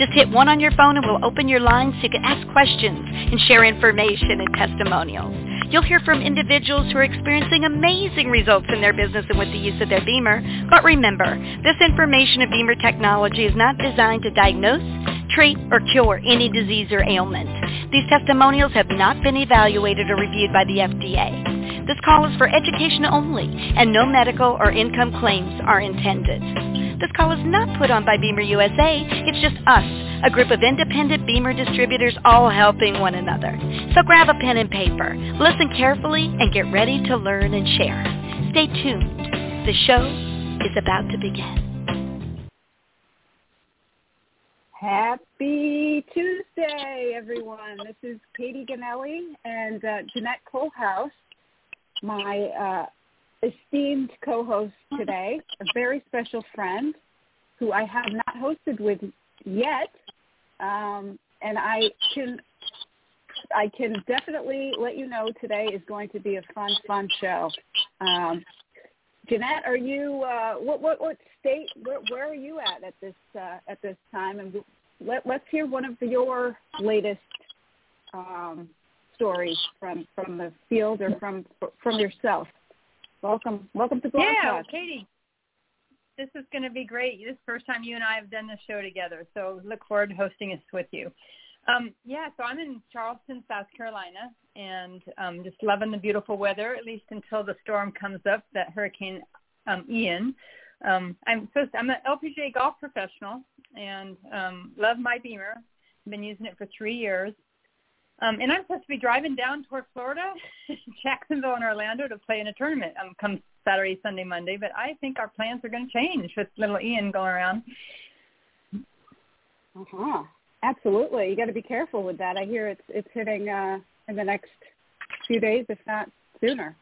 Just hit one on your phone and we'll open your lines so you can ask questions and share information and testimonials. You'll hear from individuals who are experiencing amazing results in their business and with the use of their BEMER. But remember, this information of BEMER technology is not designed to diagnose, treat, or cure any disease or ailment. These testimonials have not been evaluated or reviewed by the FDA. This call is for education only, and no medical or income claims are intended. This call is not put on by BEMER USA. It's just us, a group of independent BEMER distributors all helping one another. So grab a pen and paper, listen carefully, and get ready to learn and share. Stay tuned. The show is about to begin. Happy Tuesday, everyone. This is Katy Ganelli and uh, Jeannette Kohlhaus, my uh, esteemed co-host today, a very special friend who I have not hosted with yet, um, and I can I can definitely let you know today is going to be a fun, fun show. Um, Jeannette, are you uh, what what what state? Where, where are you at at this uh, at this time? And let let's hear one of your latest um, stories from from the field or from from yourself. Welcome, welcome to Blog Yeah, Talk. Katy. This is going to be great. This is the first time you and I have done this show together, so look forward to hosting this with you. Um, yeah, so I'm in Charleston, South Carolina, and um, just loving the beautiful weather, at least until the storm comes up, that Hurricane um, Ian. Um, I'm supposed to, I'm an LPGA golf professional and um, love my BEMER. I've been using it for three years. Um, and I'm supposed to be driving down toward Florida, Jacksonville and Orlando to play in a tournament um, come Saturday, Sunday, Monday. But I think our plans are going to change with little Ian going around. Uh-huh. Absolutely. You got to be careful with that. I hear it's it's hitting uh, in the next few days, if not sooner.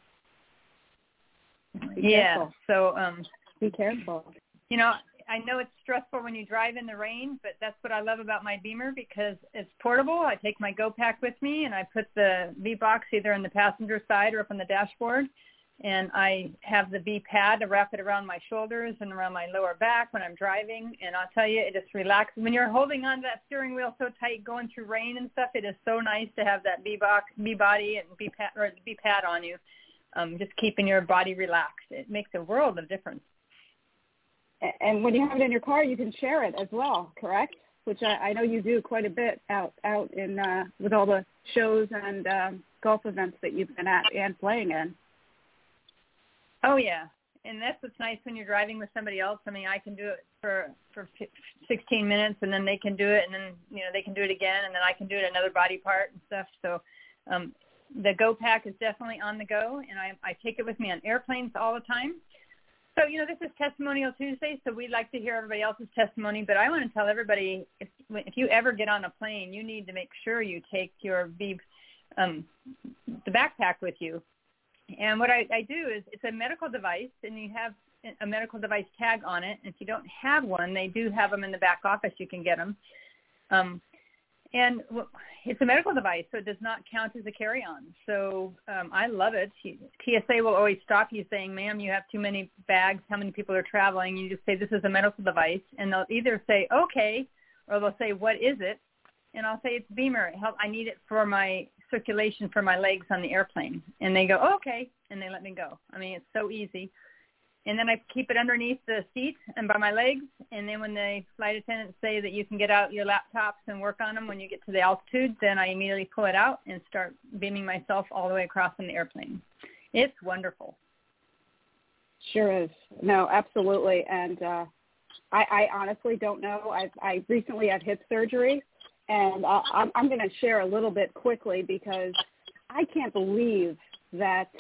Be yeah. careful. So, um, Be careful. you know, I know it's stressful when you drive in the rain, but that's what I love about my BEMER because it's portable. I take my Go Pack with me and I put the B box either on the passenger side or up on the dashboard. And I have the B pad to wrap it around my shoulders and around my lower back when I'm driving. And I'll tell you, it just relaxes. When you're holding on to that steering wheel so tight going through rain and stuff, it is so nice to have that B box, B body and B pad or B pad on you, um, just keeping your body relaxed. It makes a world of difference. And when you have it in your car, you can share it as well, correct? Which I, I know you do quite a bit out out in uh, with all the shows and um, golf events that you've been at and playing in. Oh yeah, and that's what's nice when you're driving with somebody else. I mean, I can do it for for fi- 16 minutes, and then they can do it, and then you know they can do it again, and then I can do it another body part and stuff. So um, the Go Pack is definitely on the go, and I I take it with me on airplanes all the time. So you know this is Testimonial Tuesday, so we'd like to hear everybody else's testimony. But I want to tell everybody if if you ever get on a plane, you need to make sure you take your V um, the backpack with you and what I, I do is it's a medical device, and you have a medical device tag on it. If you don't have one, they do have them in the back office. You can get them. Um, and it's a medical device, so it does not count as a carry-on. So um, I love it. TSA will always stop you saying, ma'am, you have too many bags. How many people are traveling? You just say, this is a medical device. And they'll either say, okay, or they'll say, what is it? And I'll say, it's BEMER. Help, I need it for my circulation for my legs on the airplane. And they go, oh, okay. And they let me go. I mean, it's so easy. And then I keep it underneath the seat and by my legs. And then when the flight attendants say that you can get out your laptops and work on them when you get to the altitude, then I immediately pull it out and start beaming myself all the way across on the airplane. It's wonderful. Sure is. No, absolutely. And uh, I, I honestly don't know. I've, I recently had hip surgery, and uh, I'm, I'm going to share a little bit quickly because I can't believe that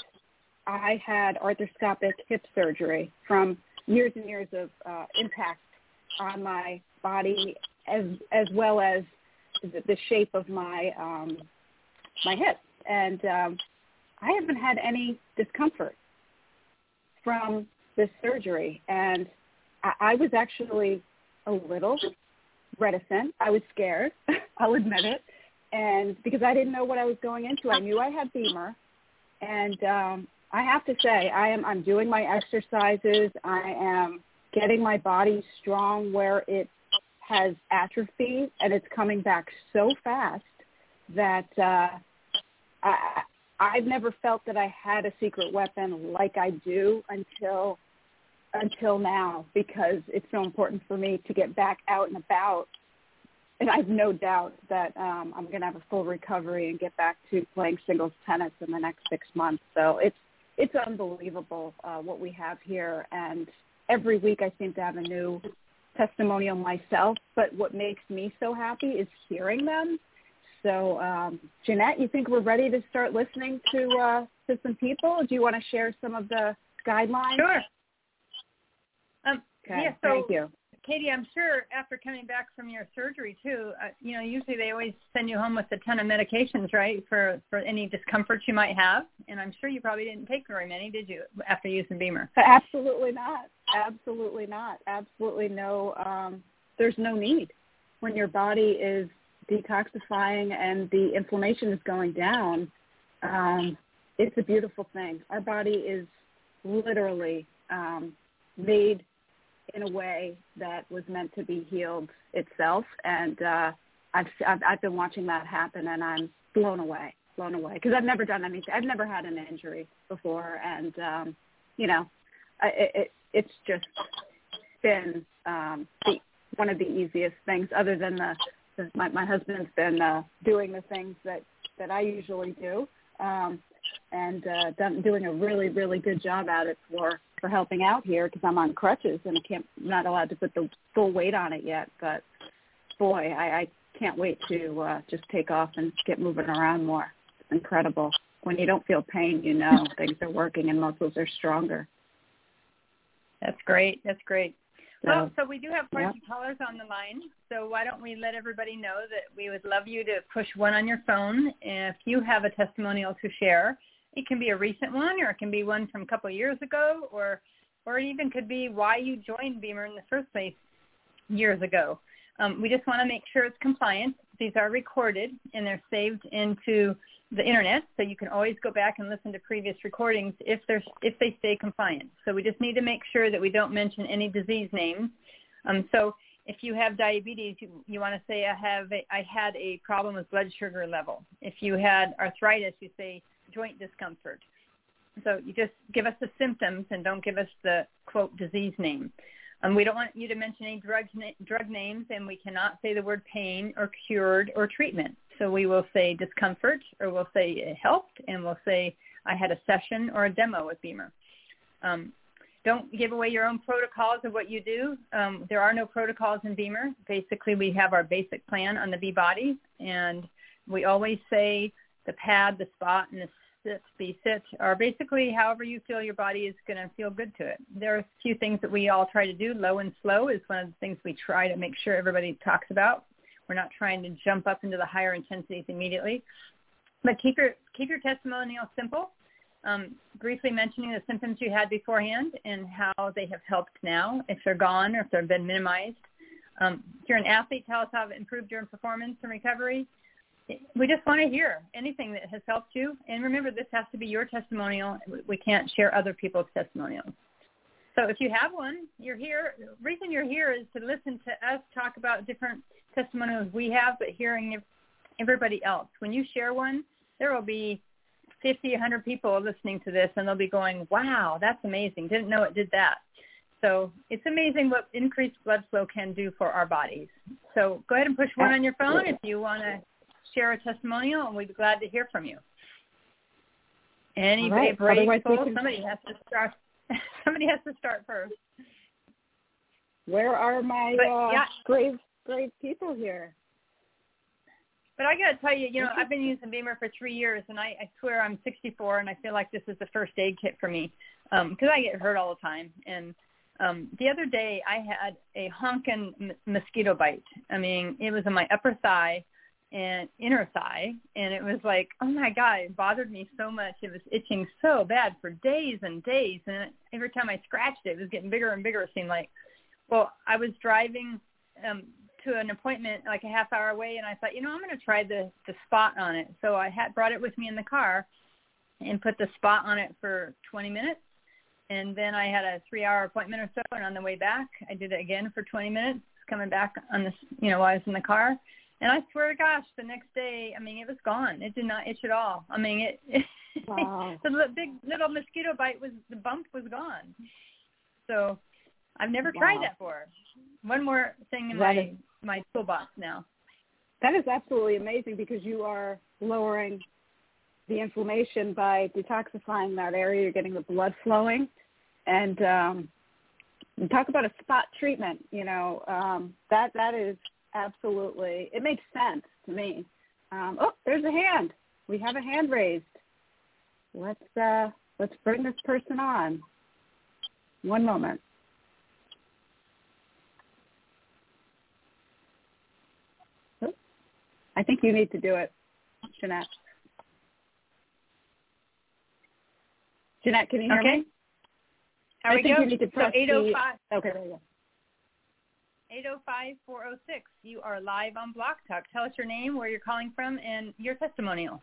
I had arthroscopic hip surgery from years and years of uh, impact on my body, as as well as the, the shape of my um, my hip. And um, I haven't had any discomfort from this surgery, and I, I was actually a little reticent. I was scared. I'll admit it, and because I didn't know what I was going into, I knew I had BEMER, and um, I have to say, I am. I'm doing my exercises. I am getting my body strong where it has atrophy, and it's coming back so fast that uh, I, I've never felt that I had a secret weapon like I do until until now because it's so important for me to get back out and about. And I have no doubt that um, I'm going to have a full recovery and get back to playing singles tennis in the next six months. So it's it's unbelievable uh, what we have here, and every week I seem to have a new testimonial myself. But what makes me so happy is hearing them so, um, Jeannette, you think we're ready to start listening to uh, to some people? Do you want to share some of the guidelines? Sure. Okay. Yeah. So, Thank you. Katy, I'm sure after coming back from your surgery too, uh, you know, usually they always send you home with a ton of medications, right, for for any discomfort you might have. And I'm sure you probably didn't take very many, did you, after using BEMER? Absolutely not. Absolutely not. Absolutely no. Um, there's no need when your body is detoxifying and the inflammation is going down, um, it's a beautiful thing. Our body is literally um, made in a way that was meant to be healed itself, and uh, I've, I've I've been watching that happen, and I'm blown away, blown away. Because I've never done anything. I've never had an injury before, and um, you know, it, it it's just been um, the, one of the easiest things, other than the my my husband's been uh, doing the things that that I usually do, um, and uh, done, doing a really really good job at it for for helping out here because I'm on crutches and I can't not allowed to put the full weight on it yet. But boy, I, I can't wait to uh, just take off and get moving around more. It's incredible. When you don't feel pain, you know things are working and muscles are stronger. That's great. That's great. So, well, so we do have quite a few callers on the line. So why don't we let everybody know that we would love you to push one on your phone if you have a testimonial to share. It can be a recent one, or it can be one from a couple of years ago, or or it even could be why you joined BEMER in the first place years ago. Um, we just want to make sure it's compliant. These are recorded and they're saved into the internet, so you can always go back and listen to previous recordings if they're if they stay compliant. So we just need to make sure that we don't mention any disease names. Um, so if you have diabetes, you, you want to say I have a, I had a problem with blood sugar level. If you had arthritis, you say joint discomfort. So you just give us the symptoms and don't give us the quote disease name. Um, we don't want you to mention any drug na- drug names, and we cannot say the word pain or cured or treatment. So we will say discomfort, or we'll say it helped, and we'll say I had a session or a demo with BEMER. Um, don't give away your own protocols of what you do. Um, there are no protocols in BEMER. Basically, we have our basic plan on the B body, and we always say the pad, the spot, and the sit, B sit are basically however you feel your body is going to feel good to it. There are a few things that we all try to do. Low and slow is one of the things we try to make sure everybody talks about. We're not trying to jump up into the higher intensities immediately. But keep your keep your testimonial simple. Um, briefly mentioning the symptoms you had beforehand and how they have helped now, if they're gone or if they've been minimized. Um, if you're an athlete, tell us how it improved your performance and recovery we just want to hear anything that has helped you. And remember, this has to be your testimonial. We can't share other people's testimonials. So if you have one, you're here. The reason you're here is to listen to us talk about different testimonials we have, but hearing everybody else. When you share one, there will be 50, 100 people listening to this, and they'll be going, wow, that's amazing. Didn't know it did that. So it's amazing what increased blood flow can do for our bodies. So go ahead and push one on your phone if you want to share a testimonial, and we'd be glad to hear from you. Any right. brave soul, can... somebody has to start. somebody has to start first. Where are my but, uh, yeah. brave brave people here? But I got to tell you, you know, I've been using BEMER for three years, and I, I swear I'm 64, and I feel like this is the first aid kit for me because um, I get hurt all the time. And um, the other day, I had a honking m- mosquito bite. I mean, it was in my upper thigh, and inner thigh and it was like oh my god it bothered me so much. It was itching so bad for days and days and every time i scratched it it was getting bigger and bigger it seemed like. Well i was driving um to an appointment like a half hour away and i thought you know i'm going to try the the spot on it. So i had brought it with me in the car and put the spot on it for 20 minutes and then i had a three hour appointment or so and on the way back i did it again for 20 minutes coming back on this you know while i was in the car and I swear to gosh, the next day, I mean, it was gone. It did not itch at all. I mean, it, it wow. the big little mosquito bite was the bump was gone. So I've never wow. tried that before. One more thing in that my is, my toolbox now. That is absolutely amazing because you are lowering the inflammation by detoxifying that area. You're getting the blood flowing, and um, talk about a spot treatment. You know um, that that is absolutely. It makes sense to me. Um, oh, there's a hand. We have a hand raised. Let's uh, let's bring this person on. One moment. Oh, I think you need to do it, Jeannette. Jeannette, can you hear okay. me? How I think go? you need to press so 805. the, Okay, there you go. 805-406. You are live on Blog Talk. Tell us your name, where you're calling from, and your testimonial.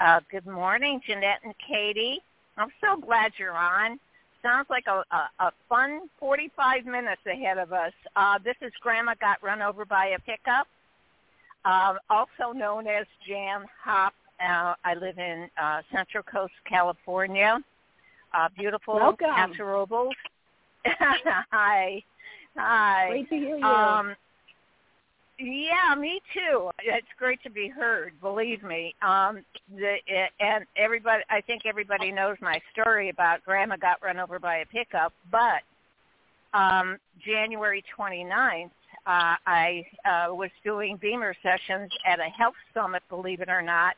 Uh, good morning, Jeannette and Katy. I'm so glad you're on. Sounds like a, a, a fun 45 minutes ahead of us. Uh, this is Grandma Got Run Over by a Pickup, uh, also known as Jan Hop. Uh, I live in uh, Central Coast, California. Uh, beautiful Welcome. Paso Robles. Hi. Hi. Great to hear you. Um, yeah, me too. It's great to be heard. Believe me. Um, the and everybody, I think everybody knows my story about Grandma got run over by a pickup. But um, January 29th, uh, I uh, was doing BEMER sessions at a health summit. Believe it or not,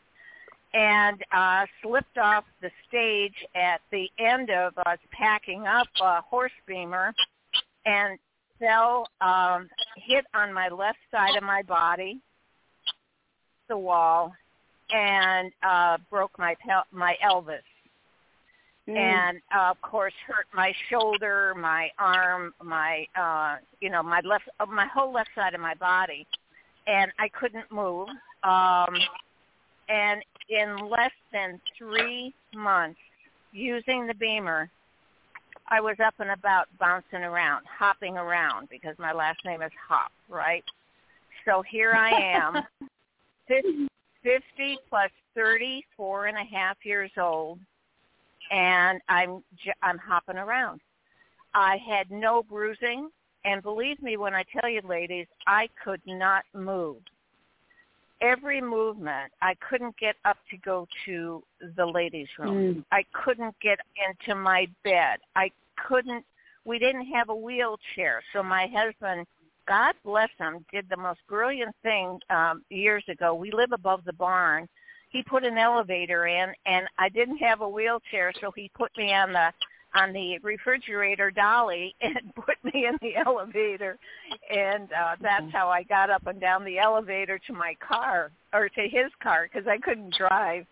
and uh, slipped off the stage at the end of us packing up a horse BEMER and fell, um, hit on my left side of my body, the wall, and uh, broke my pel- my pelvis. Mm. And uh, of course, hurt my shoulder, my arm, my uh, you know my left, uh, my whole left side of my body, and I couldn't move. Um, and in less than three months using the BEMER, I was up and about bouncing around, hopping around because my last name is Hop, right? So here I am, 50 plus 34 and a half years old, and I'm j- I'm hopping around. I had no bruising, and believe me when I tell you, ladies, I could not move every movement I couldn't get up to go to the ladies room. Mm. I couldn't get into my bed. I couldn't we didn't have a wheelchair. So my husband, God bless him, did the most brilliant thing um years ago. We live above the barn. He put an elevator in and I didn't have a wheelchair so he put me on the on the refrigerator dolly and put me in the elevator. And uh that's Okay. how I got up and down the elevator to my car or to his car because I couldn't drive.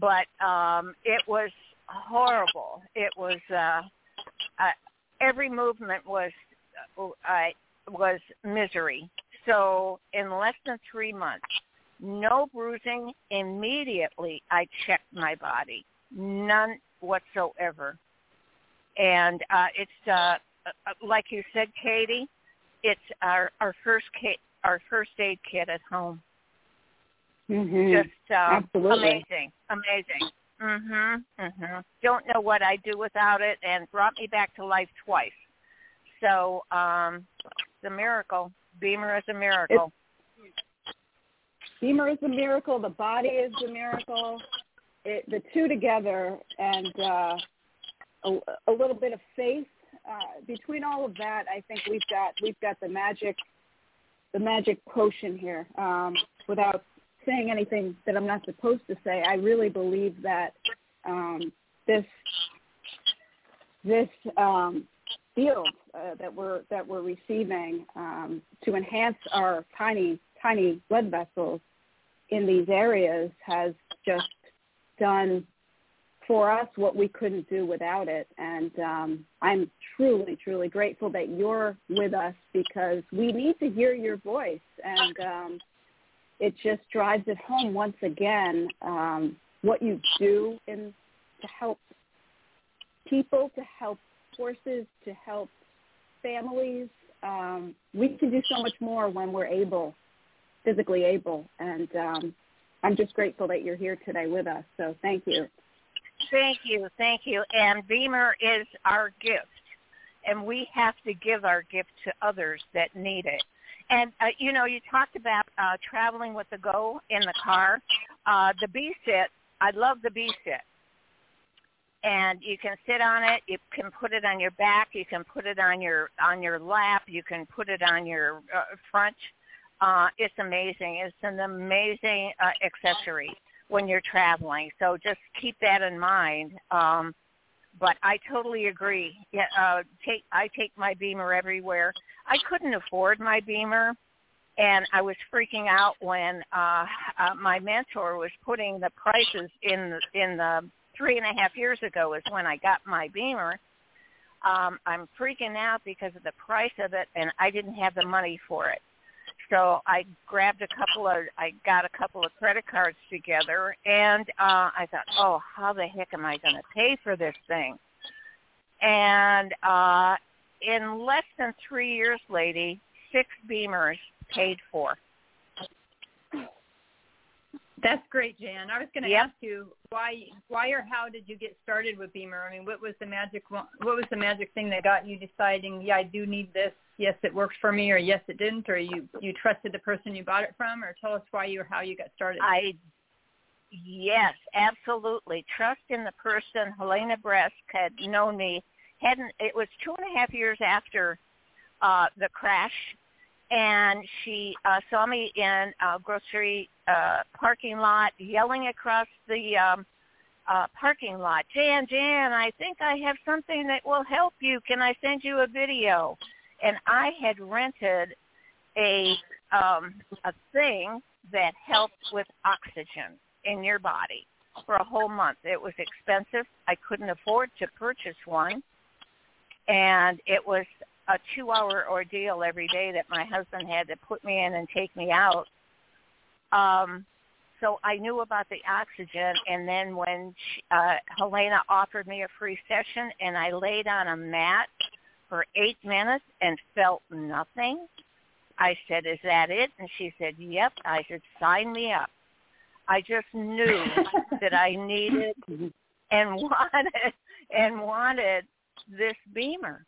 But um it was horrible. It was uh, uh every movement was uh, was misery. So in less than 3 months no bruising immediately I checked my body. None whatsoever and uh, it's uh, uh, like you said, Katy. It's our our first kit, our first aid kit at home. Mhm. Just Absolutely. amazing, amazing. Mhm, mhm. Don't know what I'd do without it, and brought me back to life twice. So, um, it's a miracle. BEMER is a miracle. BEMER is a miracle. The body is a miracle. It, the two together, and uh, a, a little bit of faith uh, between all of that. I think we've got we've got the magic, the magic potion here. Um, without saying anything that I'm not supposed to say, I really believe that um, this this um, field uh, that we're that we're receiving um, to enhance our tiny tiny blood vessels in these areas has just done for us what we couldn't do without it. And um, I'm truly, truly grateful that you're with us because we need to hear your voice. And um, it just drives it home once again um, what you do in to help people, to help horses, to help families. Um, we can do so much more when we're able, physically able. And um, I'm just grateful that you're here today with us. So thank you. Thank you, thank you. And BEMER is our gift, and we have to give our gift to others that need it. And uh, you know, you talked about uh, traveling with the Go in the car. Uh, the B sit, I love the B sit. And you can sit on it. You can put it on your back. You can put it on your on your lap. You can put it on your uh, front. Uh, it's amazing. It's an amazing uh, accessory when you're traveling. So just keep that in mind. Um, but I totally agree. Yeah, uh, take I take my BEMER everywhere. I couldn't afford my BEMER, and I was freaking out when uh, uh, my mentor was putting the prices in the, in the three and a half years ago is when I got my BEMER. Um, I'm freaking out because of the price of it, and I didn't have the money for it. So I grabbed a couple of, I got a couple of credit cards together, and uh, I thought, oh, how the heck am I going to pay for this thing? And uh, in less than three years, lady, six BEMERs paid for. That's great, Jan. I was going to Yep. ask you why, why or how did you get started with BEMER? I mean, what was the magic? What was the magic thing that got you deciding? Yeah, I do need this. Yes, it worked for me, or yes, it didn't, or you you trusted the person you bought it from, or tell us why you or how you got started. I yes, absolutely. Trust in the person. Helena Bresk had known me. hadn't It was two and a half years after uh, the crash, and she uh, saw me in a grocery uh, parking lot, yelling across the um, uh, parking lot, Jan, Jan, I think I have something that will help you. Can I send you a video? And I had rented a um, a thing that helped with oxygen in your body for a whole month. It was expensive. I couldn't afford to purchase one. And it was a two hour ordeal every day that my husband had to put me in and take me out. Um, so I knew about the oxygen and then when she, uh, Helena offered me a free session and I laid on a mat for eight minutes and felt nothing, I said, is that it? And she said, yep. I said, sign me up. I just knew that I needed and wanted and wanted this BEMER.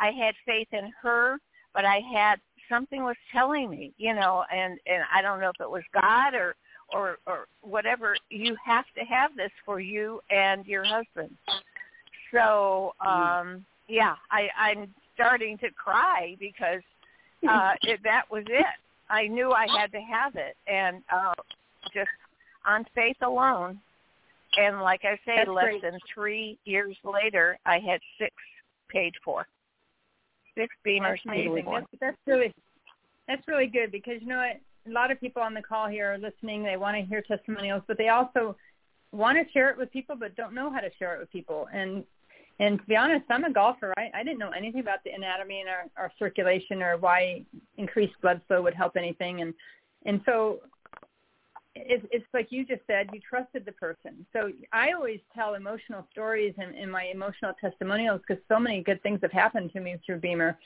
I had faith in her, but I had something was telling me, you know, and and I don't know if it was God or or or whatever. You have to have this for you and your husband. So um yeah, I I'm starting to cry because uh it, that was it. I knew I had to have it, and uh just on faith alone. And like I say, That's less great. than three years later, I had six paid for. Six BEMERs That's amazing. That's, that's really that's really good because you know what? A lot of people on the call here are listening. They want to hear testimonials, but they also want to share it with people, but don't know how to share it with people. And and to be honest, I'm a golfer. I, I didn't know anything about the anatomy and our, our circulation or why increased blood flow would help anything. And and so it's, it's like you just said, you trusted the person. So I always tell emotional stories in, in my emotional testimonials because so many good things have happened to me through BEMER,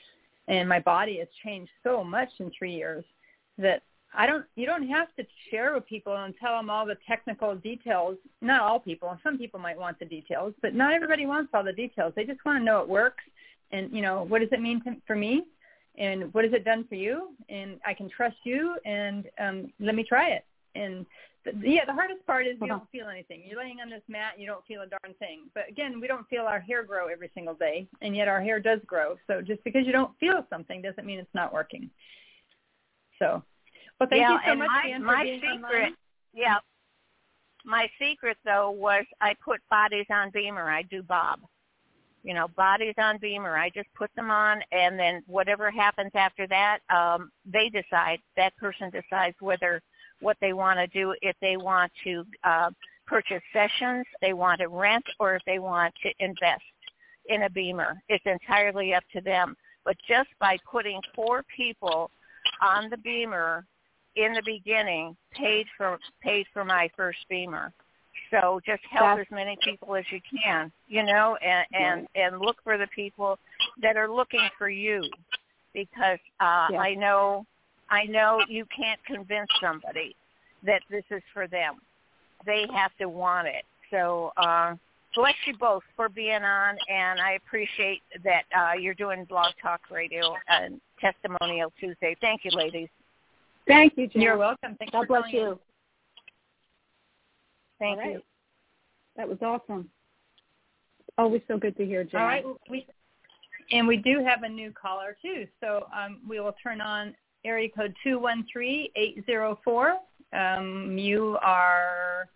and my body has changed so much in three years that I don't. You don't have to share with people and tell them all the technical details. Not all people. Some people might want the details, but not everybody wants all the details. They just want to know it works, and you know what does it mean to, for me, and what has it done for you, and I can trust you, and um, let me try it and th- yeah, the hardest part is you don't feel anything. You're laying on this mat, and you don't feel a darn thing. But again, we don't feel our hair grow every single day, and yet our hair does grow. So just because you don't feel something doesn't mean it's not working. So, well, thank yeah, you so and much, my, Dan, for my being secret, online. yeah, my secret though was I put bodies on BEMER. I do Bob. You know, bodies on BEMER. I just put them on, and then whatever happens after that, um, they decide. That person decides whether what they want to do. If they want to uh, purchase sessions, they want to rent, or if they want to invest in a BEMER. It's entirely up to them. But just by putting four people on the BEMER in the beginning, paid for paid for my first BEMER. So just help That's, as many people as you can, you know, and and and look for the people that are looking for you, because uh, yeah. I know I know you can't convince somebody that this is for them. They have to want it. So uh, bless you both for being on, and I appreciate that uh, you're doing Blog Talk Radio and Testimonial Tuesday. Thank you, ladies. Thank you, Jen. You're welcome. Thanks God bless you. Thank right. you. That was awesome. Always so good to hear, Jen. All right. We, and we do have a new caller, too. So um, we will turn on area code 213-804. Um, you are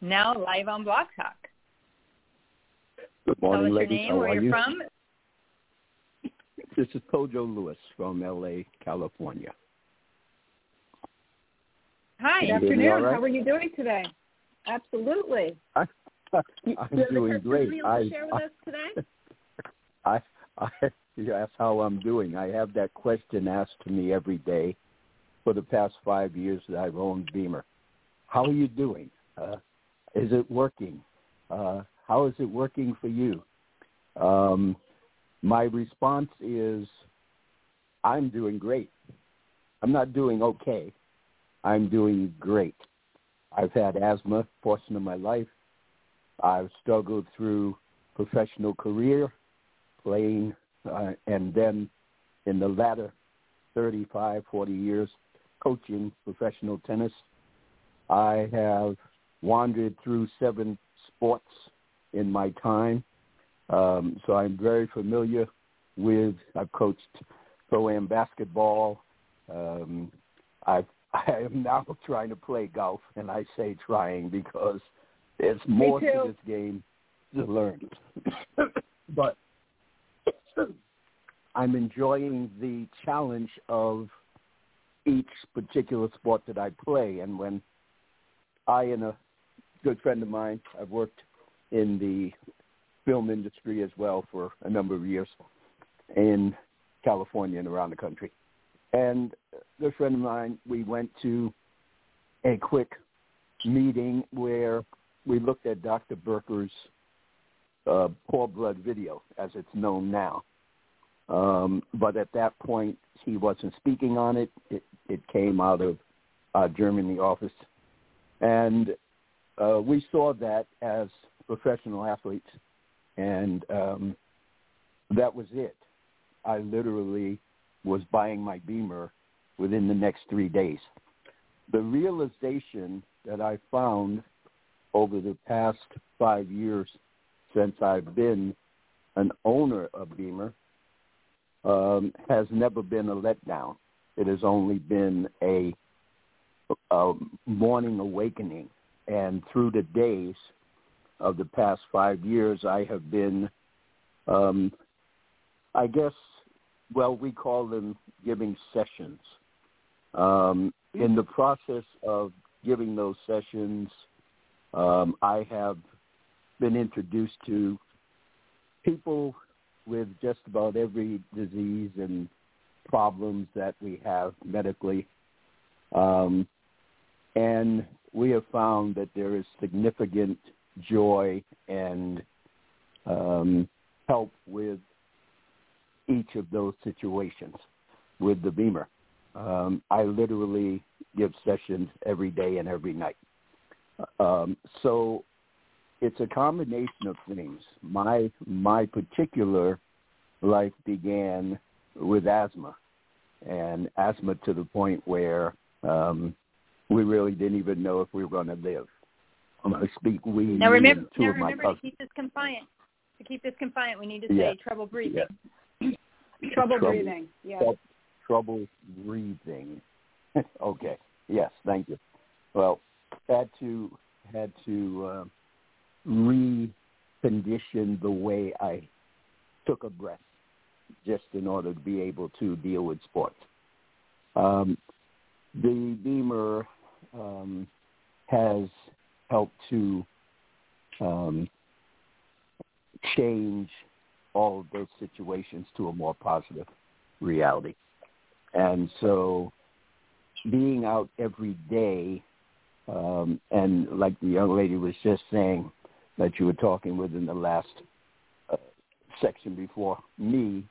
now live on Blog Talk. Good morning, Tell us ladies. your name, How where are you're you? from. This is Kojo Lewis from LA, California. Hi. Good afternoon. Right? How are you doing today? Absolutely. I, I'm you doing great. I, share with I, us today? I, I, that's how I'm doing. I have that question asked to me every day for the past five years that I've owned BEMER. How are you doing? Uh, is it working? Uh, how is it working for you? Um, my response is, I'm doing great. I'm not doing okay. I'm doing great. I've had asthma portion of my life. I've struggled through professional career, playing, uh, and then in the latter 35, 40 years, coaching professional tennis. I have wandered through seven sports in my time. Um, so I'm very familiar with, I've coached pro-am basketball. Um, I've I am now trying to play golf, and I say trying because there's more to this game to learn. but I'm enjoying the challenge of each particular sport that I play. And when I and a good friend of mine, I've worked in the film industry as well for a number of years in California and around the country. And this friend of mine, we went to a quick meeting where we looked at Dr. Berker's uh, poor blood video, as it's known now. Um, but at that point, he wasn't speaking on it. It, it came out of uh, Germany office. And uh, we saw that as professional athletes, and um, that was it. I literally was buying my BEMER within the next three days. The realization that I found over the past five years since I've been an owner of BEMER um, has never been a letdown. It has only been a, a morning awakening. And through the days of the past five years, I have been, um, I guess, well, we call them giving sessions. Um, in the process of giving those sessions, um, I have been introduced to people with just about every disease and problems that we have medically. Um, and we have found that there is significant joy and um, help with each of those situations with the BEMER. Um, I literally give sessions every day and every night. Um, so it's a combination of things. My my particular life began with asthma, and asthma to the point where um, we really didn't even know if we were going to live. I'm going to speak we. Now remember, two now of my remember cousins. to keep this compliant. To keep this compliant, we need to say Yeah. trouble breathing. Trouble, Trouble. breathing. Yeah. Trou- trouble breathing. okay. Yes. Thank you. Well, had to had to uh, recondition the way I took a breath just in order to be able to deal with sports. Um, the BEMER um, has helped to um, change all of those situations to a more positive reality. And so being out every day, um, and like the young lady was just saying that you were talking with in the last uh, section before me,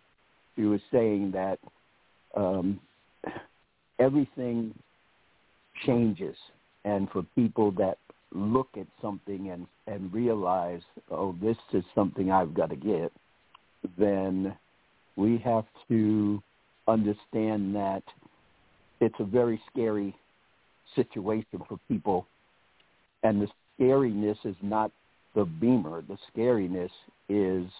you were saying that um, everything changes. And for people that look at something and, and realize, oh, this is something I've got to get, then we have to understand that it's a very scary situation for people. And the scariness is not the BEMER. The scariness is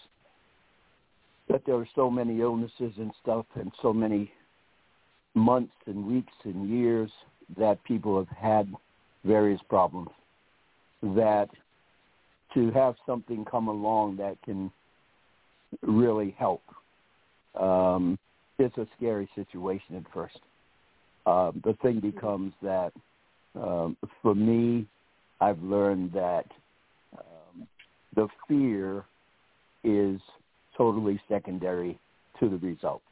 that there are so many illnesses and stuff and so many months and weeks and years that people have had various problems that to have something come along that can really help um, it's a scary situation at first. Um, the thing becomes that um, for me, I've learned that the fear is totally secondary to the result.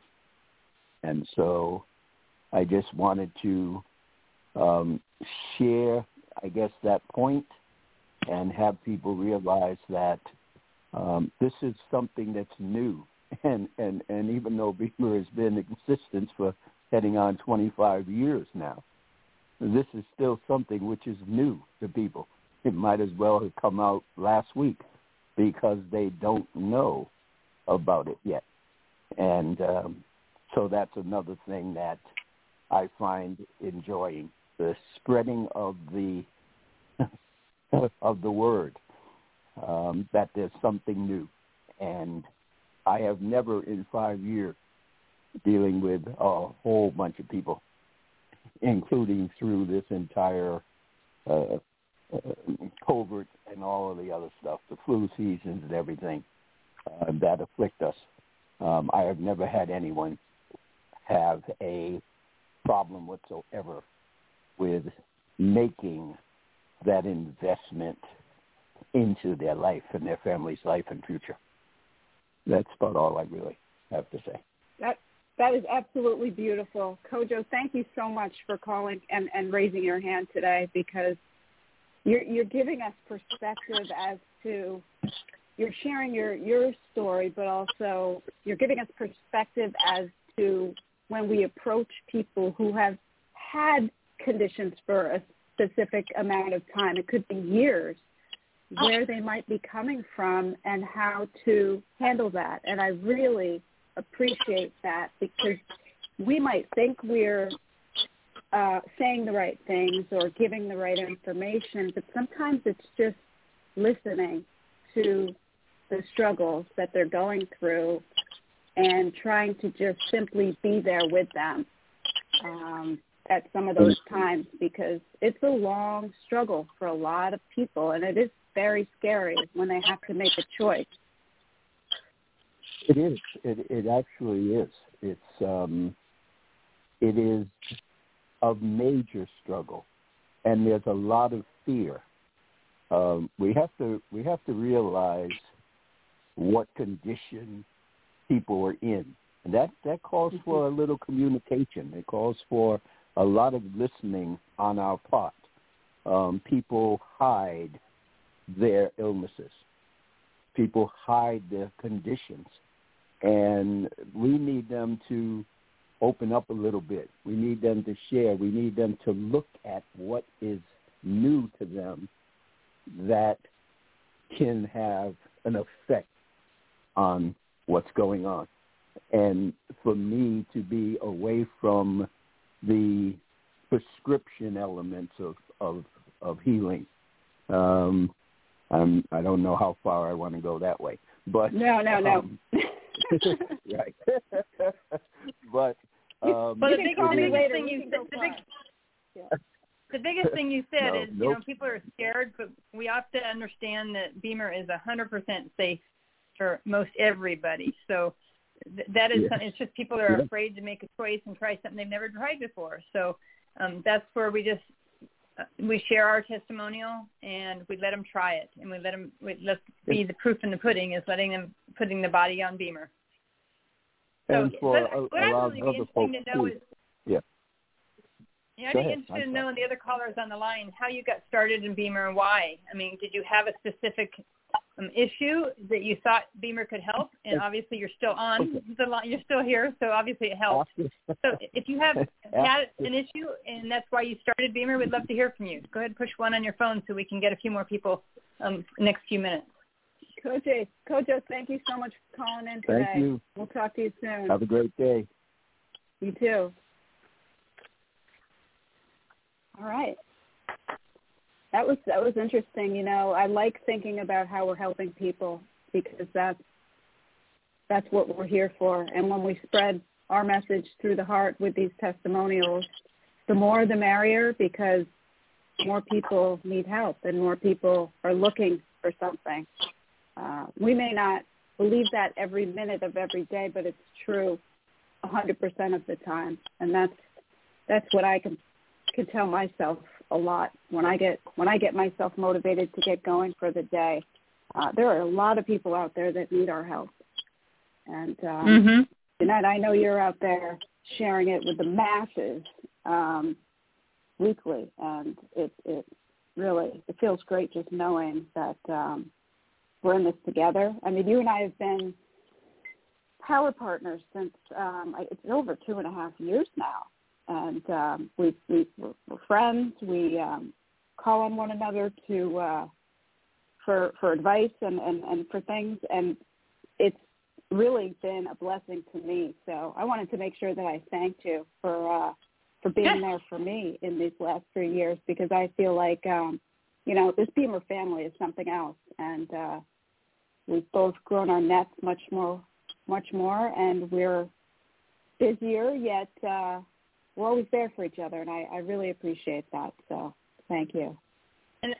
And so I just wanted to um, share, I guess, that point and have people realize that um, this is something that's new. And, and, and even though BEMER has been in existence for heading on 25 years now, this is still something which is new to people. It might as well have come out last week because they don't know about it yet. And um, so that's another thing that I find enjoying the spreading of the of the word um, that there's something new. And I have never in five years dealing with a whole bunch of people, including through this entire uh, COVID and all of the other stuff, the flu seasons and everything uh, that afflict us. Um, I have never had anyone have a problem whatsoever with making that investment into their life and their family's life and future. That's about all I really have to say. That that is absolutely beautiful. Kojo, thank you so much for calling and, and raising your hand today because you're you're giving us perspective as to you're sharing your your story, but also you're giving us perspective as to when we approach people who have had conditions for a specific amount of time. It could be years where they might be coming from and how to handle that. And I really appreciate that because we might think we're uh, saying the right things or giving the right information, but sometimes it's just listening to the struggles that they're going through and trying to just simply be there with them um, at some of those times because it's a long struggle for a lot of people and it is very scary when they have to make a choice. It is. It, it actually is. It's um, it is a major struggle, and there's a lot of fear. Um, we have to we have to realize what condition people are in, and that that calls mm-hmm. for a little communication. It calls for a lot of listening on our part. Um, people hide their illnesses. People hide their conditions. And we need them to open up a little bit. We need them to share. We need them to look at what is new to them that can have an effect on what's going on. And for me to be away from the prescription elements of, of, of healing um, I'm, I don't know how far I want to go that way, but no, no, no. Um, right. but um, but the, big, the biggest thing you the, big, yeah. the biggest thing you said no, is you know people are scared, but we have to understand that BEMER is a hundred percent safe for most everybody. So th- that is Yes. something. It's just people are Yeah. afraid to make a choice and try something they've never tried before. So um, that's where we just uh, we share our testimonial and we let them try it and we let them we let be the proof in the pudding is letting them putting the body on BEMER. So, and for but a, what a I'd lot really of be other folks to know too. is Yeah. yeah, I'd be interested in knowing the other callers on the line how you got started in BEMER and why. I mean, did you have a specific um, issue that you thought BEMER could help? And obviously, you're still on the line. You're still here, so obviously it helped. So if you have had an issue and that's why you started BEMER, we'd love to hear from you. Go ahead and push one on your phone so we can get a few more people um, next few minutes. Kojo, Kojo, thank you so much for calling in today. Thank you. We'll talk to you soon. Have a great day. You too. All right. That was that was interesting. You know, I like thinking about how we're helping people because that's that's what we're here for. And when we spread our message through the heart with these testimonials, the more the merrier because more people need help and more people are looking for something. Uh, we may not believe that every minute of every day, but it's true 100% of the time, and that's that's what I can can tell myself a lot when I get when I get myself motivated to get going for the day. Uh, there are a lot of people out there that need our help, and um, Mm-hmm. Jeannette, I know you're out there sharing it with the masses um, weekly, and it it really it feels great just knowing that um, we're in this together. I mean, you and I have been power partners since um, I- it's over two and a half years now, and um, we we we're, we're friends. We um, call on one another to uh, for for advice and, and and for things, and it's really been a blessing to me. So I wanted to make sure that I thanked you for uh, for being there for me in these last three years because I feel like um, you know this BEMER family is something else, and uh, we've both grown our nets much more much more, and we're busier yet uh, we're always there for each other, and I, I really appreciate that. So thank you. And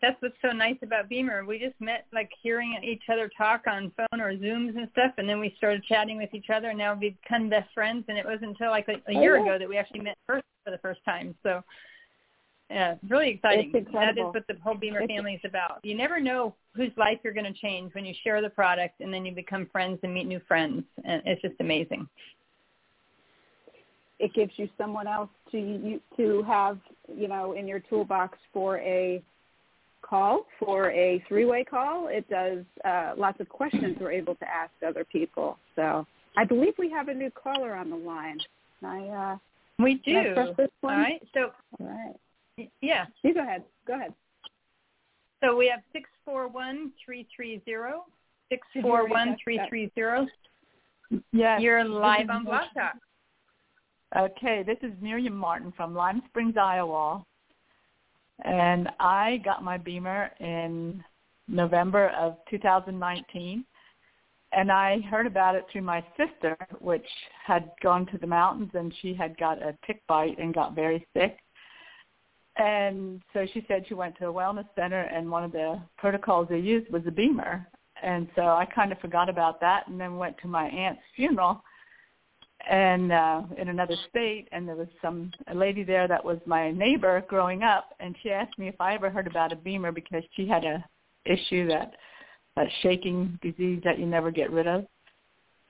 that's what's so nice about BEMER. We just met like hearing each other talk on phone or Zooms and stuff, and then we started chatting with each other, and now we've become best friends. And it wasn't until like a, a Oh, year yeah. ago that we actually met first for the first time. So, yeah, it's really exciting. It's that is what the whole BEMER It's- family is about. You never know whose life you're going to change when you share the product, and then you become friends and meet new friends, and it's just amazing. it gives you someone else to you, to have you know in your toolbox for a call for a three-way call. It does uh, lots of questions we're able to ask other people. So I believe we have a new caller on the line. I uh, We do. All right. So, All right. Yeah. You go ahead. Go ahead. So we have six four one three three zero six four one three three zero. Yes. You're live on Blog Talk. Okay, this is Miriam Martin from Lime Springs, Iowa. And I got my BEMER in November of 2019. And I heard about it through my sister, which had gone to the mountains and she had got a tick bite and got very sick. And so she said she went to a wellness center and one of the protocols they used was a BEMER. And so I kind of forgot about that and then went to my aunt's funeral and uh in another state and there was some a lady there that was my neighbor growing up and she asked me if I ever heard about a BEMER because she had a issue that that shaking disease that you never get rid of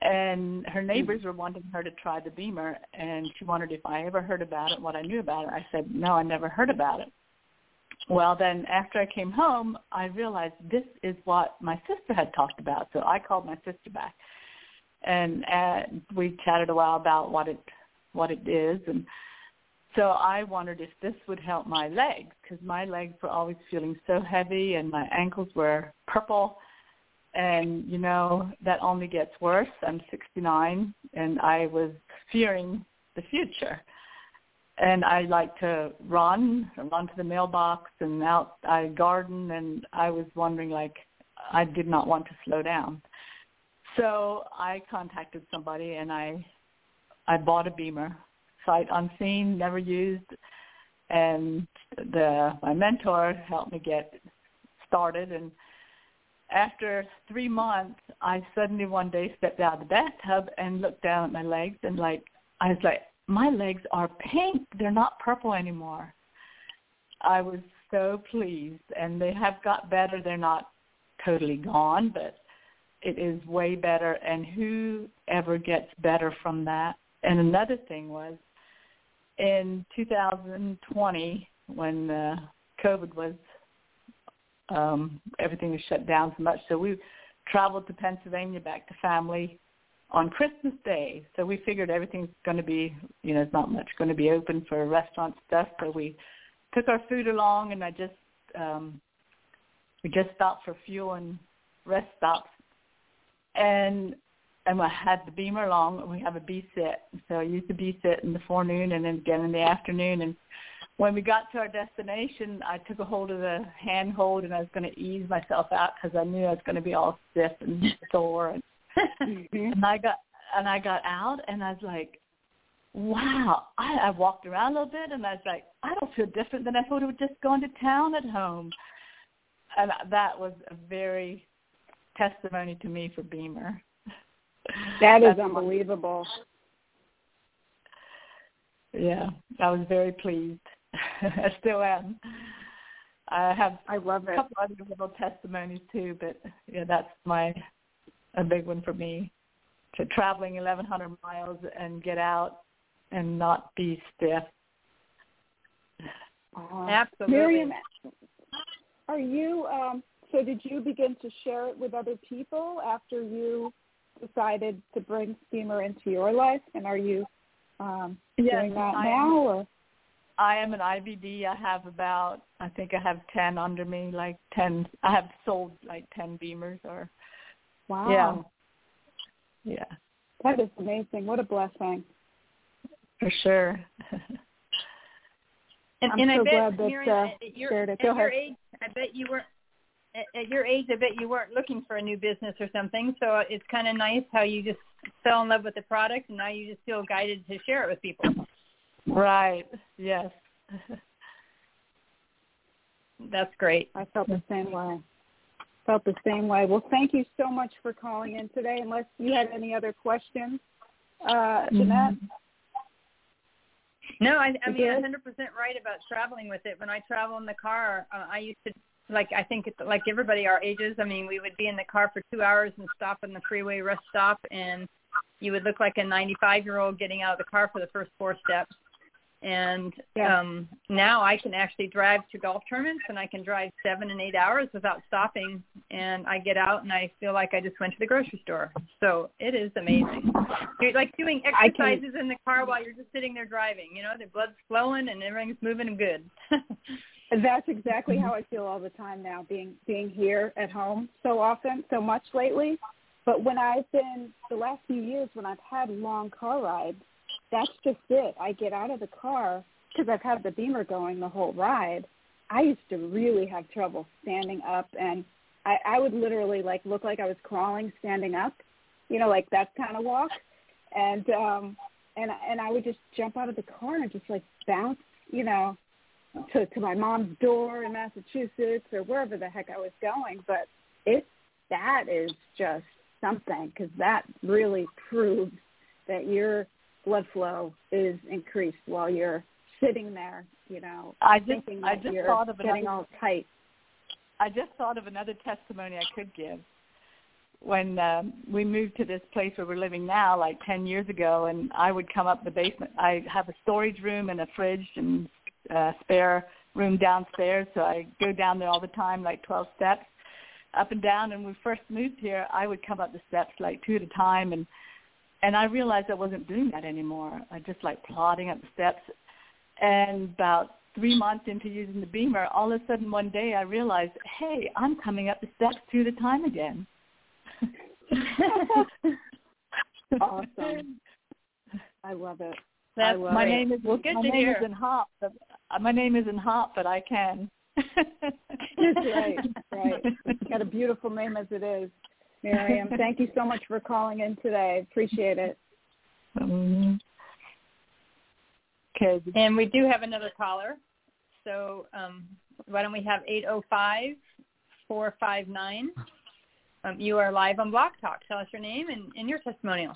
and her neighbors were wanting her to try the BEMER and she wondered if I ever heard about it what I knew about it. I said no I never heard about it. Well then after I came home I realized this is what my sister had talked about so I called my sister back. And uh, we chatted a while about what it what it is and so I wondered if this would help my legs because my legs were always feeling so heavy and my ankles were purple and you know that only gets worse. I'm 69 and I was fearing the future. And I like to run run to the mailbox and out I garden and I was wondering like I did not want to slow down. So I contacted somebody and I I bought a BEMER, sight unseen, never used, and the my mentor helped me get started and after three months, I suddenly one day stepped out of the bathtub and looked down at my legs and like I was like, my legs are pink. They're not purple anymore. I was so pleased, and they have got better. They're not totally gone, but it is way better. And whoever gets better from that. And another thing was in 2020 when uh, COVID was um, everything was shut down so much. So we traveled to Pennsylvania back to family on Christmas Day. So we figured everything's going to be, you know, it's not much going to be open for restaurant stuff. So we took our food along, and I just um, we just stopped for fuel and rest stops, and and I had the BEMER along. And we have a B sit, so I used the B sit in the forenoon and then again in the afternoon. And when we got to our destination, I took a hold of the handhold and I was going to ease myself out because I knew I was going to be all stiff and sore. And, mm-hmm. and I got and I got out and I was like, wow. I, I walked around a little bit and I was like, I don't feel different than I thought I would just going to town at home. And that was a very testimony to me for BEMER. That is unbelievable. Yeah, I was very pleased. I still am. I have I love it. a couple other little testimonies too, but yeah, that's my a big one for me. To traveling 1,100 miles and get out and not be stiff. Uh, Absolutely. Miriam, are you? Um, so did you begin to share it with other people after you decided to bring Steamer into your life, and are you um, yes, doing that I now? Am, or? I am an IBD. I have about, I think I have 10 under me, like 10. I have sold like 10 BEMERs or, wow. Yeah. Yeah. That is amazing. What a blessing. For sure. and, and so I bet, glad that uh, at your, shared it. at Go your ahead. age, I bet you weren't at, at your age. I bet you weren't looking for a new business or something. So it's kind of nice how you just fell in love with the product, and now you just feel guided to share it with people. Right. Yes. That's great. I felt the same way. Felt the same way. Well, thank you so much for calling in today. Unless you had any other questions, uh, Jeannette. No, I, I mean, did? 100% right about traveling with it. When I travel in the car, uh, I used to, like, I think it's like everybody our ages. I mean, we would be in the car for two hours and stop in the freeway rest stop, and you would look like a 95 year old getting out of the car for the first four steps. And Yeah. um now I can actually drive to golf tournaments, and I can drive seven and eight hours without stopping. And I get out, and I feel like I just went to the grocery store. So it is amazing. You're like doing I can- exercises in the car while you're just sitting there driving. You know, the blood's flowing and everything's moving good. That's exactly how I feel all the time now, being being here at home so often, so much lately. But when I've been the last few years, when I've had long car rides, that's just it. I get out of the car because I've had the BEMER going the whole ride. I used to really have trouble standing up, and I, I would literally like look like I was crawling standing up, you know, like that kind of walk. And um, and and I would just jump out of the car and just like bounce, you know, to to my mom's door in Massachusetts or wherever the heck I was going. But it that is just something because that really proves that your blood flow is increased while you're sitting there, you know, I just thinking I just you're thought of getting another all tight. I just thought of another testimony I could give. When um, we moved to this place where we're living now, like 10 years ago, and I would come up the basement. I have a storage room and a fridge and uh, spare room downstairs, so I go down there all the time, like 12 steps up and down. And when we first moved here, I would come up the steps like two at a time, and and I realized I wasn't doing that anymore. I just like plodding up the steps. And about three months into using the BEMER, all of a sudden one day I realized, hey, I'm coming up the steps two at a time again. Awesome. I love it. I That's love my it. name is Well, good my to name hear. isn't Hop, but uh, my name isn't Hop, but I can. That's right, right. Got a beautiful name as it is, Miriam. Thank you so much for calling in today. Appreciate it. Um, okay. and we do have another caller. So um, why don't we have eight zero five four five nine Um, you are live on Blog Talk. Tell us your name and, and your testimonial.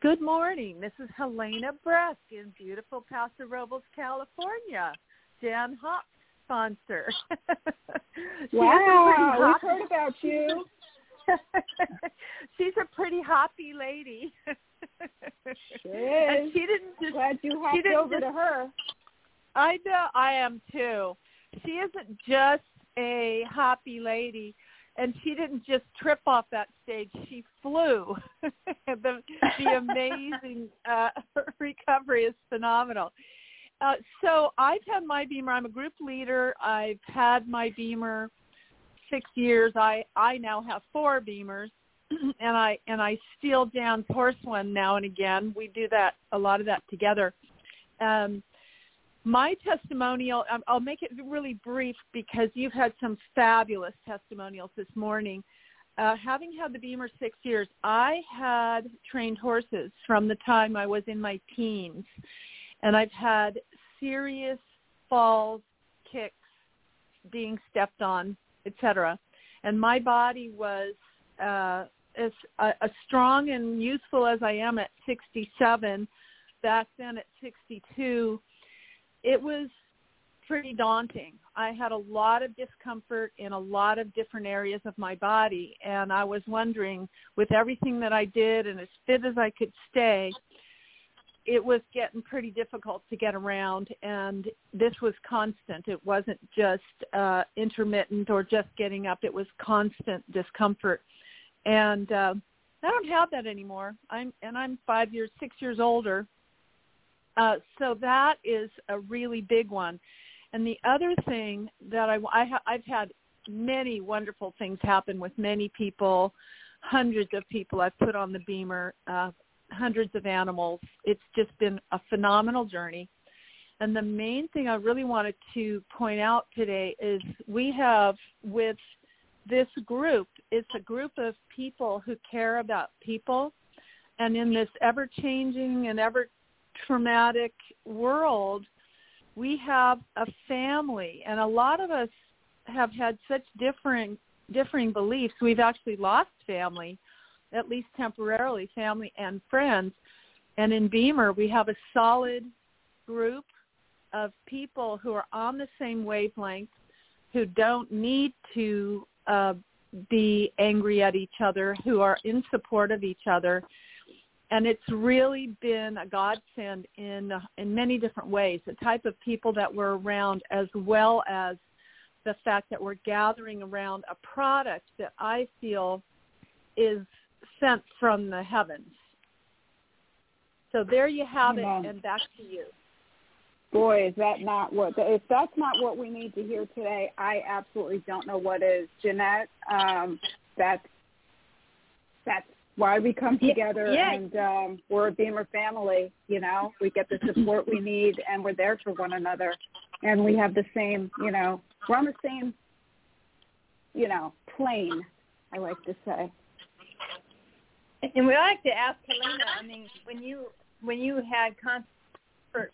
Good morning. This is Helena Brusk in beautiful Paso Robles, California. Dan Hop sponsor. wow, we've heard about you. She's a pretty hoppy lady. She is. And she didn't just Glad you hopped over just- to her. I know I am too. She isn't just a hoppy lady and she didn't just trip off that stage, she flew. the the amazing uh recovery is phenomenal. Uh, so I've had my BEMER. I'm a group leader. I've had my BEMER six years. I I now have four BEMERs, and I and I steal Dan's horse one now and again. We do that a lot of that together. Um, my testimonial, um, I'll make it really brief because you've had some fabulous testimonials this morning. Uh, having had the BEMER six years, I had trained horses from the time I was in my teens and I've had serious falls, kicks, being stepped on, etc. And my body was uh, as uh, as strong and useful as I am at 67. Back then, at 62, it was pretty daunting. I had a lot of discomfort in a lot of different areas of my body, and I was wondering, with everything that I did and as fit as I could stay, it was getting pretty difficult to get around and this was constant. It wasn't just uh intermittent or just getting up. It was constant discomfort. And uh i don't have that anymore. I'm and i'm five years six years older. Uh so that is a really big one. And the other thing that i i i've had many wonderful things happen with many people hundreds of people i've put on the BEMER uh hundreds of animals. It's just been a phenomenal journey. And the main thing I really wanted to point out today is we have with this group, it's a group of people who care about people. And in this ever-changing and ever-traumatic world, we have a family. And a lot of us have had such differing, differing beliefs. We've actually lost family at least temporarily, family and friends. And in BEMER, we have a solid group of people who are on the same wavelength, who don't need to uh, be angry at each other, who are in support of each other. And it's really been a godsend in in many different ways. The type of people that we're around, as well as the fact that we're gathering around a product that I feel is sent from the heavens. So there you have Amen. it, and back to you. Boy, is that not what? If that's not what we need to hear today, I absolutely don't know what is. Jeannette, um, that's that's why we come together, yeah. and um, we're a BEMER family. You know, we get the support we need, and we're there for one another, and we have the same. You know, we're on the same. You know, plane. I like to say. And we like to ask Helena. I mean, when you when you had comfort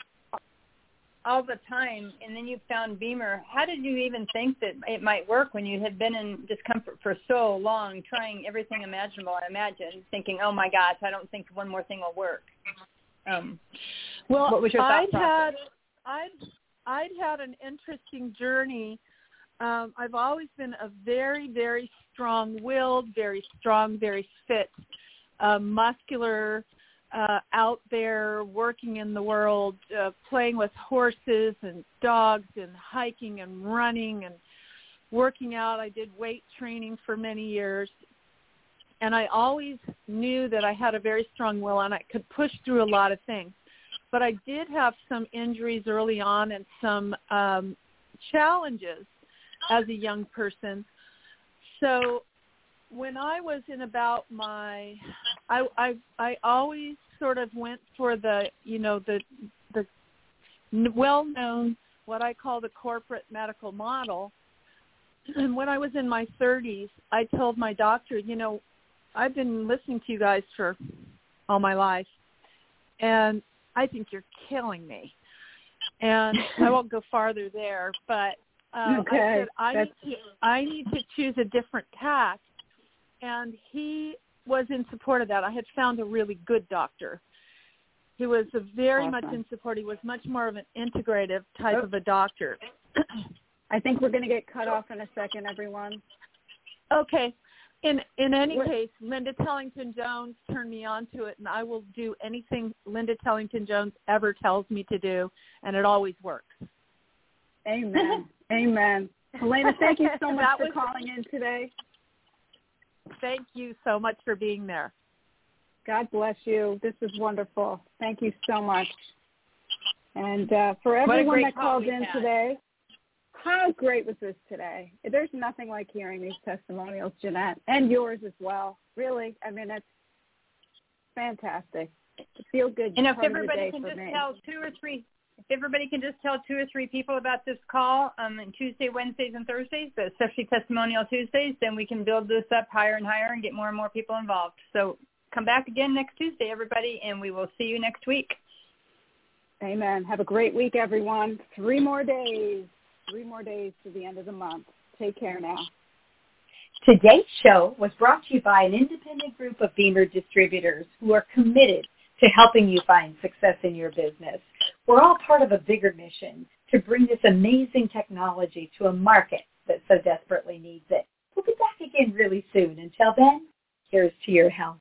all the time, and then you found BEMER, how did you even think that it might work when you had been in discomfort for so long, trying everything imaginable? I imagine, thinking, "Oh my gosh, I don't think one more thing will work." Um, Well, What was your thought I'd process? had I'd I'd had an interesting journey. Um, I've always been a very very strong-willed, very strong, very fit, uh, muscular, uh, out there working in the world, uh, playing with horses and dogs and hiking and running and working out. I did weight training for many years. And I always knew that I had a very strong will and I could push through a lot of things. But I did have some injuries early on and some um, challenges as a young person. So when I was in about my, I I I always sort of went for the you know the the well known what I call the corporate medical model. And when I was in my 30s, I told my doctor, you know, I've been listening to you guys for all my life, and I think you're killing me. And I won't go farther there, but Uh, okay. I said I That's... need to I need to choose a different tack, and he was in support of that. I had found a really good doctor. He was a very awesome. much in support. He was much more of an integrative type oh. of a doctor. I think we're going to get cut off in a second, everyone. Okay. In in any case, Linda Tellington Jones turned me on to it, and I will do anything Linda Tellington Jones ever tells me to do, and it always works. Amen. Amen. Helena, thank you so much for calling in today. Thank you so much for being there. God bless you. This is wonderful. Thank you so much. And uh, for everyone that called in had. today, how great was this today? There's nothing like hearing these testimonials, Jeannette, and yours as well. Really, I mean, it's fantastic. Feel good. And if everybody of the day can just me. tell two or three, if everybody can just tell two or three people about this call um, on Tuesday, Wednesdays, and Thursdays, but especially Testimonial Tuesdays, then we can build this up higher and higher and get more and more people involved. So come back again next Tuesday, everybody, and we will see you next week. Amen. Have a great week, everyone. Three more days. Three more days to the end of the month. Take care now. Today's show was brought to you by an independent group of BEMER distributors who are committed to helping you find success in your business. We're all part of a bigger mission to bring this amazing technology to a market that so desperately needs it. We'll be back again really soon. Until then, here's to your health.